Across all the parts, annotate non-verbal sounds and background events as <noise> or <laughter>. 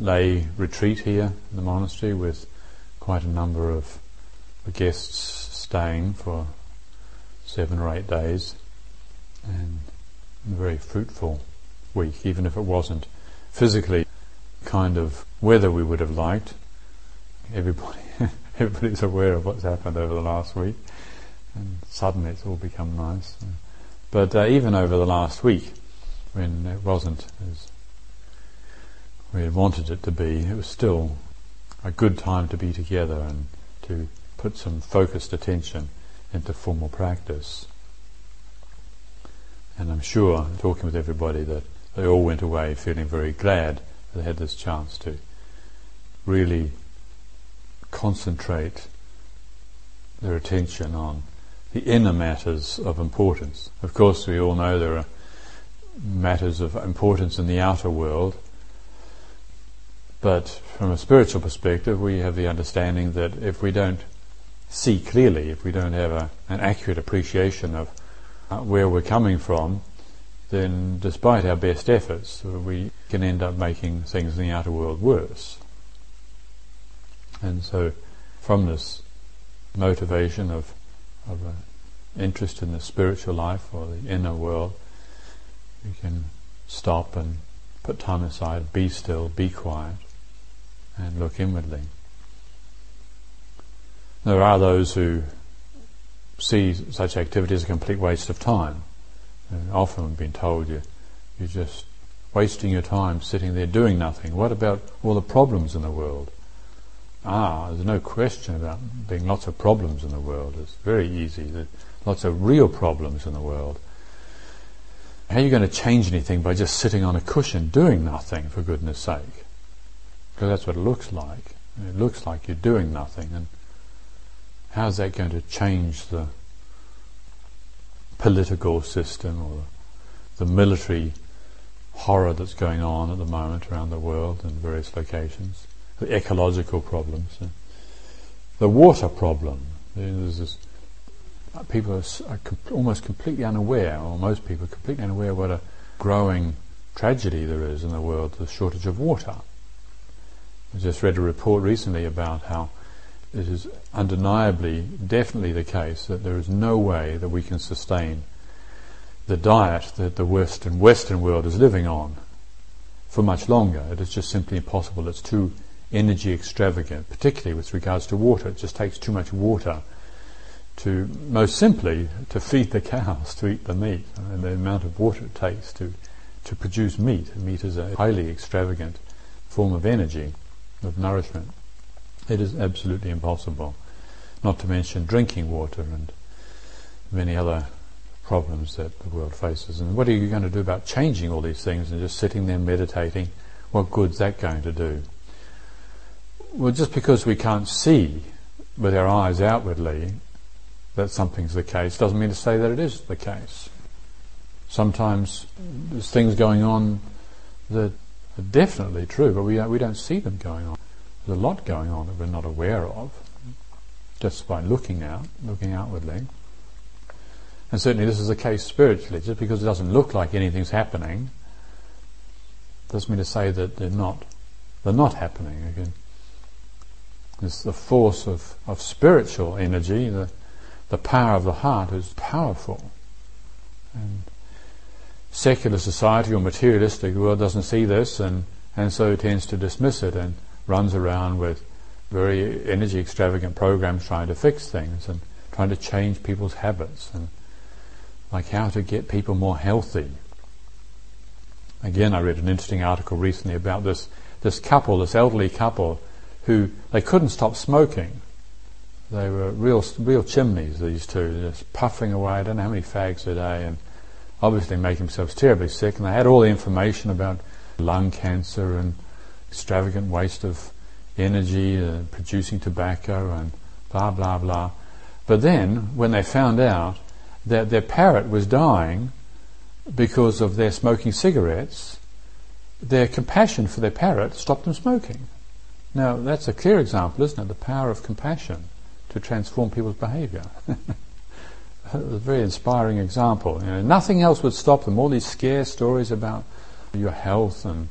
lay retreat here in the monastery with quite a number of guests staying for seven or eight days and a very fruitful week, even if it wasn't physically kind of weather we would have liked. Everybody, <laughs> everybody's aware of what's happened over the last week, and suddenly it's all become nice. But uh, even over the last week, when it wasn't as we had wanted it to be, it was still a good time to be together and to put some focused attention into formal practice. And I'm sure, talking with everybody, that they all went away feeling very glad that they had this chance to really concentrate their attention on the inner matters of importance. Of course, we all know there are matters of importance in the outer world, but from a spiritual perspective, we have the understanding that if we don't see clearly, if we don't have a, an accurate appreciation of uh, where we're coming from, then despite our best efforts, we can end up making things in the outer world worse. And so, from this motivation of, of interest in the spiritual life or the inner world, we can stop and put time aside, be still, be quiet, and look inwardly. There are those who see such activity as a complete waste of time. Often we've been told you, you're just wasting your time sitting there doing nothing. What about all the problems in the world? Ah, there's no question about being lots of problems in the world. It's very easy. There's lots of real problems in the world. How are you going to change anything by just sitting on a cushion doing nothing, for goodness sake? Because that's what it looks like. It looks like you're doing nothing. And how's that going to change the political system or the military horror that's going on at the moment around the world in various locations? The ecological problems. The water problem. There's this, people are, almost completely unaware, or most people are completely unaware what a growing tragedy there is in the world, the shortage of water. I just read a report recently about how it is undeniably, definitely the case that there is no way that we can sustain the diet that the Western Western world is living on for much longer. It is just simply impossible. It's too energy extravagant, particularly with regards to water. It just takes too much water to, most simply, to feed the cows, to eat the meat, and the amount of water it takes to, to produce meat. Meat is a highly extravagant form of energy of nourishment. It is absolutely impossible. Not to mention drinking water and many other problems that the world faces. And what are you going to do about changing all these things and just sitting there meditating? What good's that going to do? Well, just because we can't see with our eyes outwardly that something's the case doesn't mean to say that it is the case. Sometimes there's things going on that are definitely true, but we, uh, we don't see them going on. There's a lot going on that we're not aware of, just by looking out, looking outwardly. And certainly this is the case spiritually. Just because it doesn't look like anything's happening, doesn't mean to say that they're not, they're not happening. Again, it's the force of, of spiritual energy, the, the power of the heart is powerful. And secular society or materialistic world doesn't see this and, and so tends to dismiss it and runs around with very energy extravagant programs trying to fix things and trying to change people's habits and like how to get people more healthy. Again, I read an interesting article recently about this, this couple, this elderly couple, who they couldn't stop smoking. They were real, real chimneys, these two, just puffing away, I don't know how many fags a day, and obviously making themselves terribly sick, and they had all the information about lung cancer and extravagant waste of energy, uh, producing tobacco and blah blah blah. But then, when they found out that their parrot was dying because of their smoking cigarettes, their compassion for their parrot stopped them smoking. Now, that's a clear example, isn't it? The power of compassion to transform people's behavior. <laughs> a very inspiring example. You know, nothing else would stop them. All these scare stories about your health and,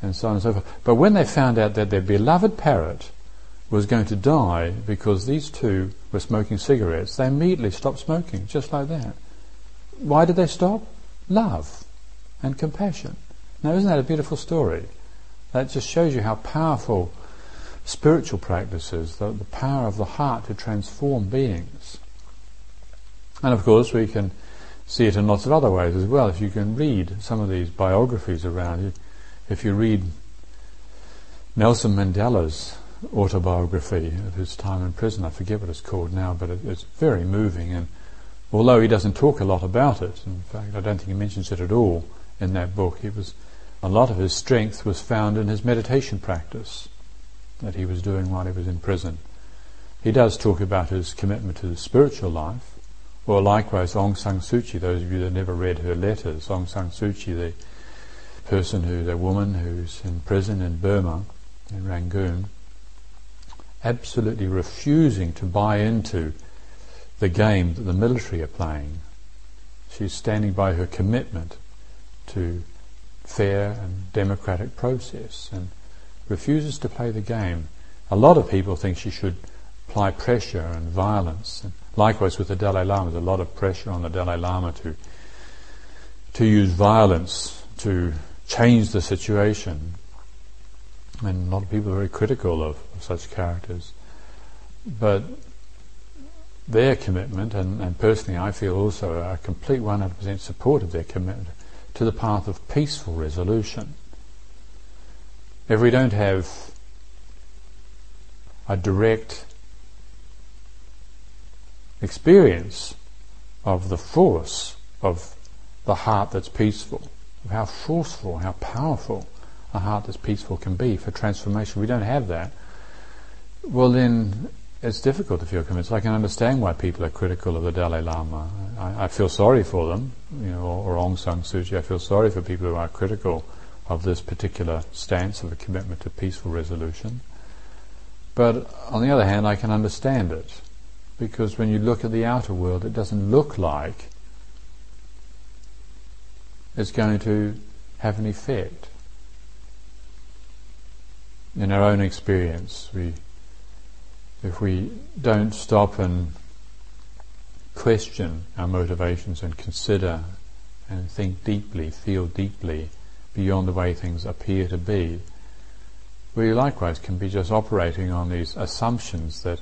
and so on and so forth. But when they found out that their beloved parrot was going to die because these two were smoking cigarettes, they immediately stopped smoking, just like that. Why did they stop? Love and compassion. Now, isn't that a beautiful story? That just shows you how powerful spiritual practices, the, the power of the heart to transform beings. And of course, we can see it in lots of other ways as well. If you can read some of these biographies around you, if you read Nelson Mandela's autobiography of his time in prison, I forget what it's called now, but it, it's very moving. And although he doesn't talk a lot about it, in fact, I don't think he mentions it at all in that book. He was a lot of his strength was found in his meditation practice that he was doing while he was in prison. He does talk about his commitment to the spiritual life, or likewise Aung San Suu Kyi, those of you that never read her letters, Aung San Suu Kyi, the person who, the woman who's in prison in Burma, in Rangoon, absolutely refusing to buy into the game that the military are playing. She's standing by her commitment to fair and democratic process and refuses to play the game. A lot of people think she should apply pressure and violence. And likewise with the Dalai Lama, there's a lot of pressure on the Dalai Lama to to use violence to change the situation. And a lot of people are very critical of, of such characters. But their commitment, and, and, personally I feel also a complete 100% support of their commitment to the path of peaceful resolution. If we don't have a direct experience of the force of the heart that's peaceful, of how forceful, how powerful a heart that's peaceful can be for transformation, we don't have that, well then it's difficult to feel convinced. I can understand why people are critical of the Dalai Lama. I, I feel sorry for them, you know, or, or Aung San Suu Kyi. I feel sorry for people who are critical of this particular stance of a commitment to peaceful resolution. But on the other hand, I can understand it because when you look at the outer world, it doesn't look like it's going to have an effect. In our own experience, we if we don't stop and question our motivations and consider and think deeply, feel deeply beyond the way things appear to be, we likewise can be just operating on these assumptions that,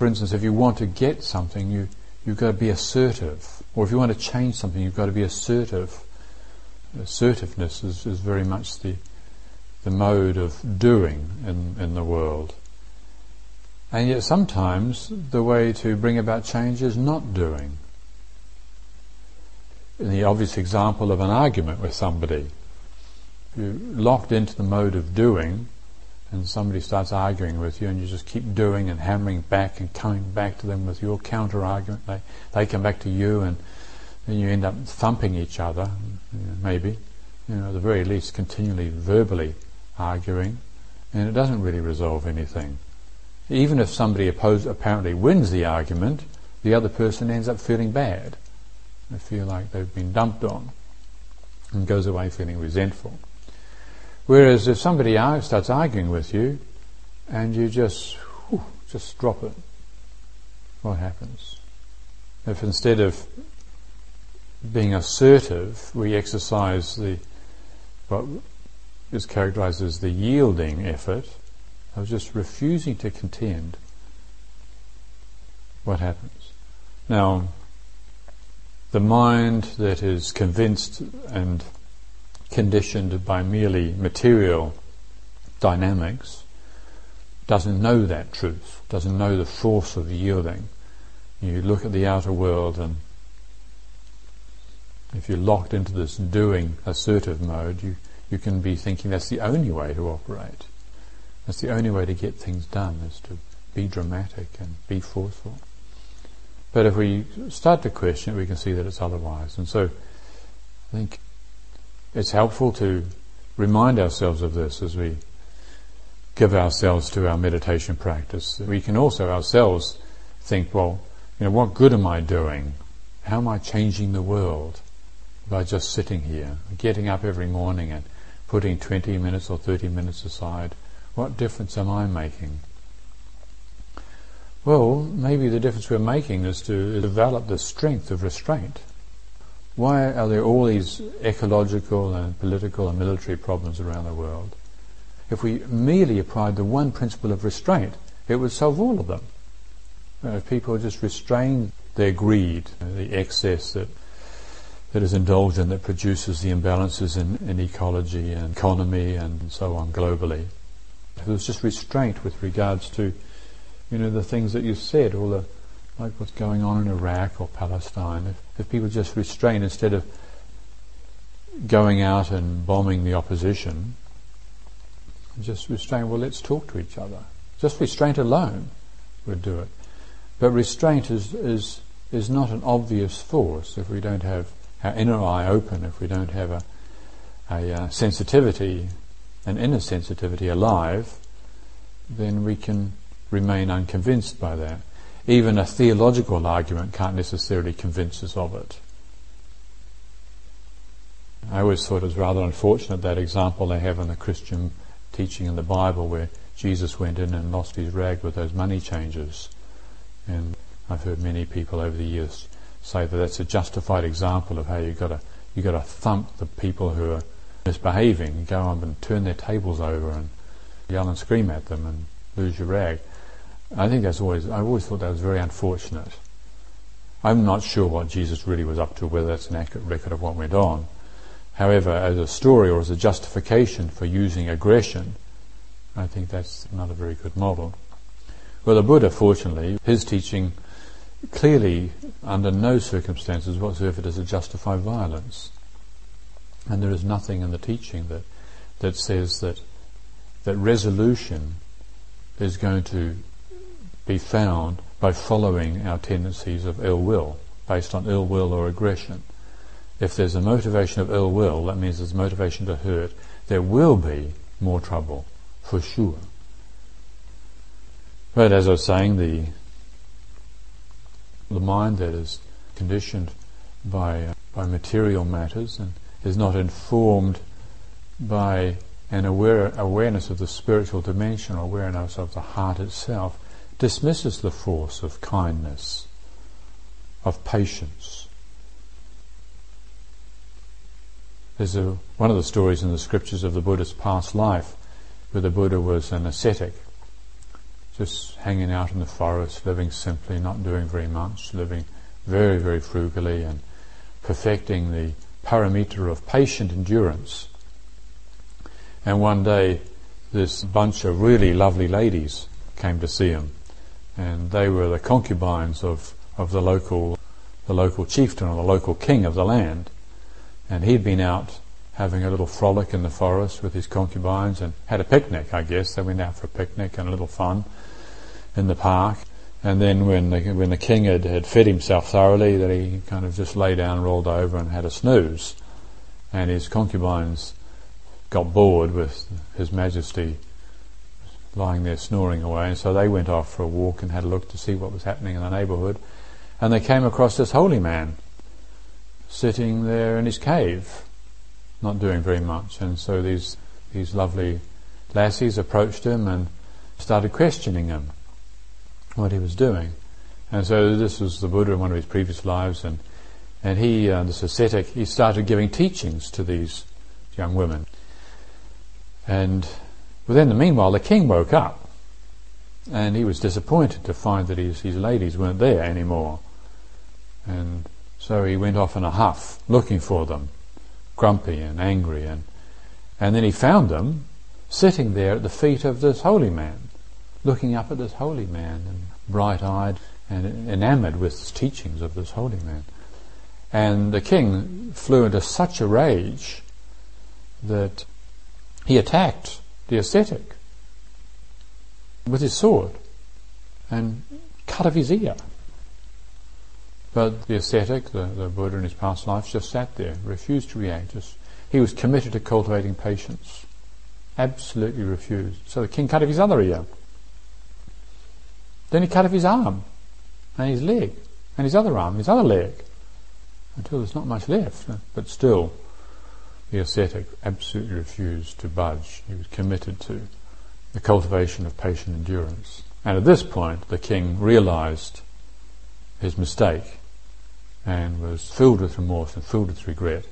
for instance, if you want to get something, you, you've got to be assertive. Or if you want to change something, you've got to be assertive. Assertiveness is, is very much the, the mode of doing in, in the world. And yet sometimes the way to bring about change is not doing. In the obvious example of an argument with somebody, you're locked into the mode of doing, and somebody starts arguing with you, and you just keep doing and hammering back and coming back to them with your counter argument. They they come back to you, and then you end up thumping each other, maybe, you know, at the very least, continually verbally arguing, and it doesn't really resolve anything even if somebody oppose, apparently wins the argument, the other person ends up feeling bad. They feel like they've been dumped on and goes away feeling resentful. Whereas if somebody starts arguing with you and you just whew, just drop it, what happens? If instead of being assertive, we exercise the what is characterized as the yielding effort, was just refusing to contend. What happens? Now, the mind that is convinced and conditioned by merely material dynamics doesn't know that truth, doesn't know the force of yielding. You look at the outer world and if you're locked into this doing assertive mode, you, you can be thinking that's the only way to operate. That's the only way to get things done, is to be dramatic and be forceful. But if we start to question it, we can see that it's otherwise. And so I think it's helpful to remind ourselves of this as we give ourselves to our meditation practice. We can also ourselves think, well, you know, what good am I doing? How am I changing the world by just sitting here, getting up every morning and putting 20 minutes or 30 minutes aside? What difference am I making? Well, maybe the difference we're making is to develop the strength of restraint. Why are there all these ecological and political and military problems around the world? If we merely applied the one principle of restraint, it would solve all of them. Uh, if people just restrain their greed, uh, the excess that that is indulged in that produces the imbalances in, in ecology and economy and so on globally. If there was just restraint with regards to you know, the things that you said, all the, like what's going on in Iraq or Palestine, if, if people just restrain instead of going out and bombing the opposition, just restrain, well, let's talk to each other. Just restraint alone would do it. But restraint is, is, is not an obvious force if we don't have our inner eye open, if we don't have a, a uh, sensitivity, an inner sensitivity alive, then we can remain unconvinced by that. Even a theological argument can't necessarily convince us of it. I always thought it was rather unfortunate that example they have in the Christian teaching in the Bible where Jesus went in and lost his rag with those money changers. And I've heard many people over the years say that that's a justified example of how you've got to, you've got to thump the people who are misbehaving, go up and turn their tables over and yell and scream at them and lose your rag. I think that's always, I always thought that was very unfortunate. I'm not sure what Jesus really was up to, whether that's an accurate record of what went on. However, as a story or as a justification for using aggression, I think that's not a very good model. Well, the Buddha, fortunately, his teaching clearly, under no circumstances whatsoever, does it justify violence. And there is nothing in the teaching that, that says that, that resolution is going to be found by following our tendencies of ill will, based on ill will or aggression. If there's a motivation of ill will, that means there's motivation to hurt. There will be more trouble, for sure. But as I was saying, the the mind that is conditioned by uh, by material matters and is not informed by an aware, awareness of the spiritual dimension or awareness of the heart itself dismisses the force of kindness, of patience. There's a, one of the stories in the scriptures of the Buddha's past life where the Buddha was an ascetic, just hanging out in the forest, living simply, not doing very much, living very, very frugally and perfecting the paramita of patient endurance. And one day, this bunch of really lovely ladies came to see him and they were the concubines of, of the local the local chieftain or the local king of the land. And he'd been out having a little frolic in the forest with his concubines and had a picnic, I guess. They went out for a picnic and a little fun in the park. And then when the, when the king had, had fed himself thoroughly, that he kind of just lay down, rolled over and had a snooze. And his concubines got bored with His Majesty lying there snoring away. And so they went off for a walk and had a look to see what was happening in the neighbourhood. And they came across this holy man sitting there in his cave, not doing very much. And so these, these lovely lassies approached him and started questioning him what he was doing. And so this was the Buddha in one of his previous lives, and and he, uh, this ascetic, he started giving teachings to these young women. And Within the meanwhile, the king woke up, and he was disappointed to find that his, his ladies weren't there anymore. And so he went off in a huff, looking for them, grumpy and angry, and and then he found them sitting there at the feet of this holy man, looking up at this holy man, and bright-eyed and enamored with the teachings of this holy man. And the king flew into such a rage that he attacked the ascetic with his sword and cut off his ear. But the ascetic, the, the Buddha in his past lives, just sat there, refused to react. Just, he was committed to cultivating patience. Absolutely refused. So the king cut off his other ear. Then he cut off his arm and his leg and his other arm, his other leg, until there's not much left. But still, the ascetic absolutely refused to budge. He was committed to the cultivation of patient endurance. And at this point, the king realized his mistake and was filled with remorse and filled with regret.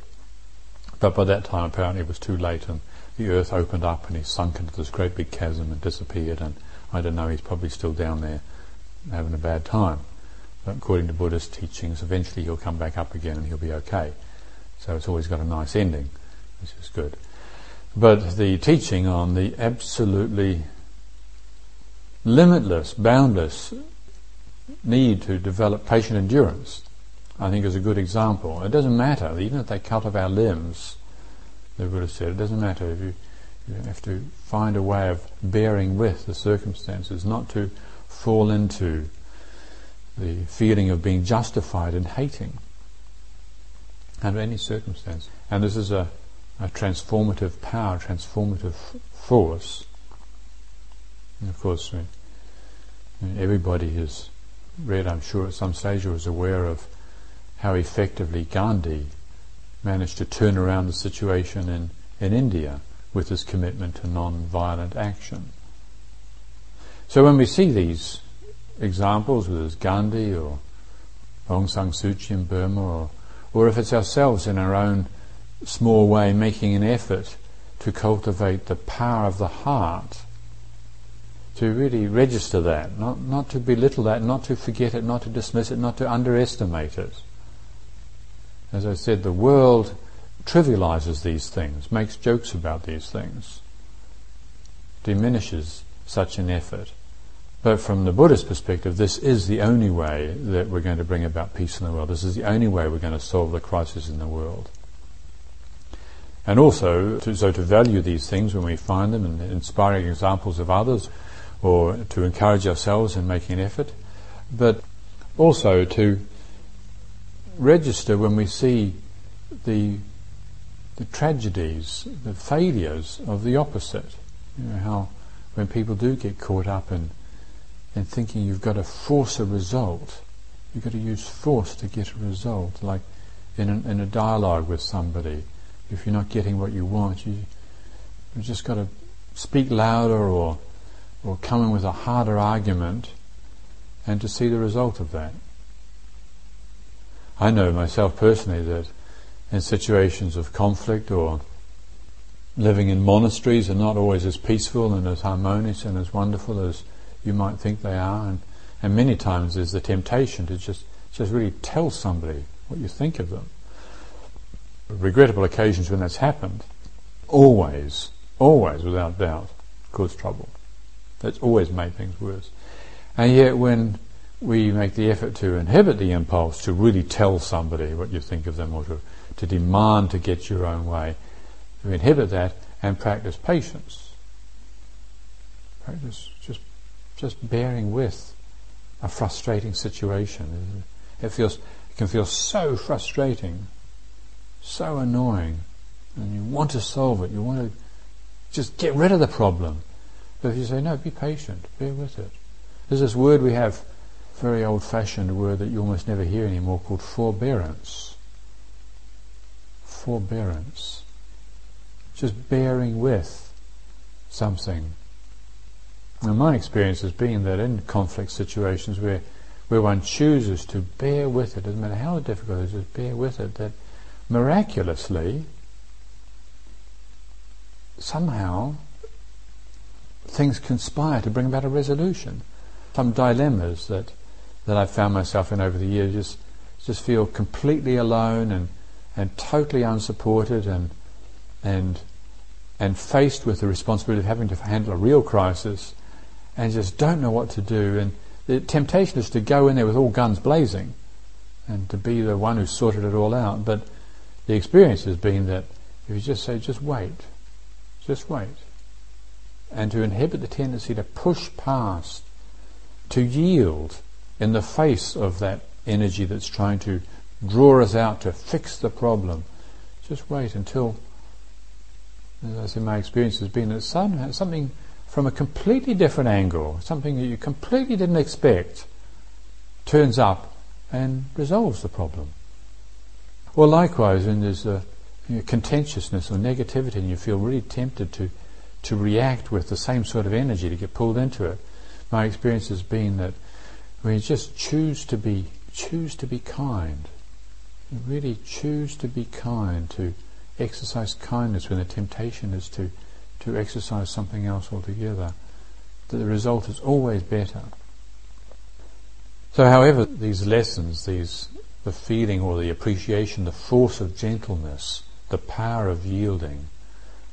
But by that time, apparently, it was too late, and the earth opened up, and he sunk into this great big chasm and disappeared. And I don't know, he's probably still down there having a bad time. But according to Buddhist teachings, eventually he'll come back up again and he'll be okay. So it's always got a nice ending, which is good. But the teaching on the absolutely limitless, boundless need to develop patient endurance, I think is a good example. It doesn't matter, even if they cut off our limbs, the Buddha said, it doesn't matter if you, you have to find a way of bearing with the circumstances, not to fall into the feeling of being justified in hating under any circumstance. And this is a, a transformative power, transformative force. And of course, everybody has read, I'm sure, at some stage or is aware of how effectively Gandhi managed to turn around the situation in, in India with his commitment to non-violent action. So when we see these examples, whether it's Gandhi or Aung San Suu Kyi in Burma, or, or if it's ourselves in our own small way making an effort to cultivate the power of the heart, to really register that, not, not to belittle that, not to forget it, not to dismiss it, not to underestimate it. As I said, the world trivializes these things, makes jokes about these things, diminishes such an effort. But from the Buddhist perspective, this is the only way that we're going to bring about peace in the world. This is the only way we're going to solve the crisis in the world. And also, to, so to value these things when we find them and inspiring examples of others, or to encourage ourselves in making an effort, but also to register when we see the the tragedies, the failures of the opposite. You know how when people do get caught up in in thinking you've got to force a result, you've got to use force to get a result. Like in a, in a dialogue with somebody, if you're not getting what you want, you you just got to speak louder or or come in with a harder argument, and to see the result of that. I know myself personally that in situations of conflict or living in monasteries are not always as peaceful and as harmonious and as wonderful as you might think they are. And, and many times there's the temptation to just, just really tell somebody what you think of them. Regrettable occasions when that's happened, always, always without doubt, cause trouble. That's always made things worse. And yet when we make the effort to inhibit the impulse to really tell somebody what you think of them or to, to demand to get your own way. We inhibit that and practice patience. Practice just just bearing with a frustrating situation. It feels it can feel so frustrating, so annoying, and you want to solve it. You want to just get rid of the problem. But if you say no, be patient, bear with it. There's this word we have very old fashioned word that you almost never hear anymore called forbearance. Forbearance. Just bearing with something. And my experience has been that in conflict situations where, where one chooses to bear with it, doesn't matter how difficult it is, just bear with it, that miraculously, somehow, things conspire to bring about a resolution. Some dilemmas that that I've found myself in over the years. Just, just feel completely alone and, and totally unsupported and, and, and faced with the responsibility of having to handle a real crisis and just don't know what to do. And the temptation is to go in there with all guns blazing and to be the one who sorted it all out. But the experience has been that if you just say, just wait, Just wait. And to inhibit the tendency to push past, to yield in the face of that energy that's trying to draw us out to fix the problem. Just wait until, as in my experience has been, that something from a completely different angle, something that you completely didn't expect, turns up and resolves the problem. Or likewise, when there's a you know, contentiousness or negativity and you feel really tempted to, to react with the same sort of energy, to get pulled into it, my experience has been that when you just choose to be choose to be kind, you really choose to be kind, to exercise kindness when the temptation is to, to exercise something else altogether, that the result is always better. So however these lessons, these the feeling or the appreciation, the force of gentleness, the power of yielding,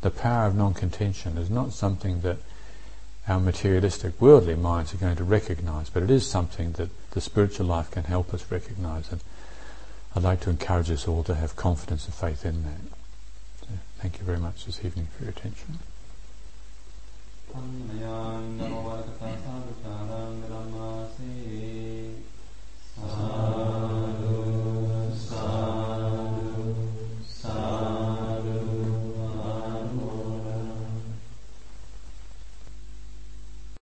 the power of non-contention is not something that our materialistic worldly minds are going to recognize, but it is something that the spiritual life can help us recognize. And I'd like to encourage us all to have confidence and faith in that. So thank you very much this evening for your attention.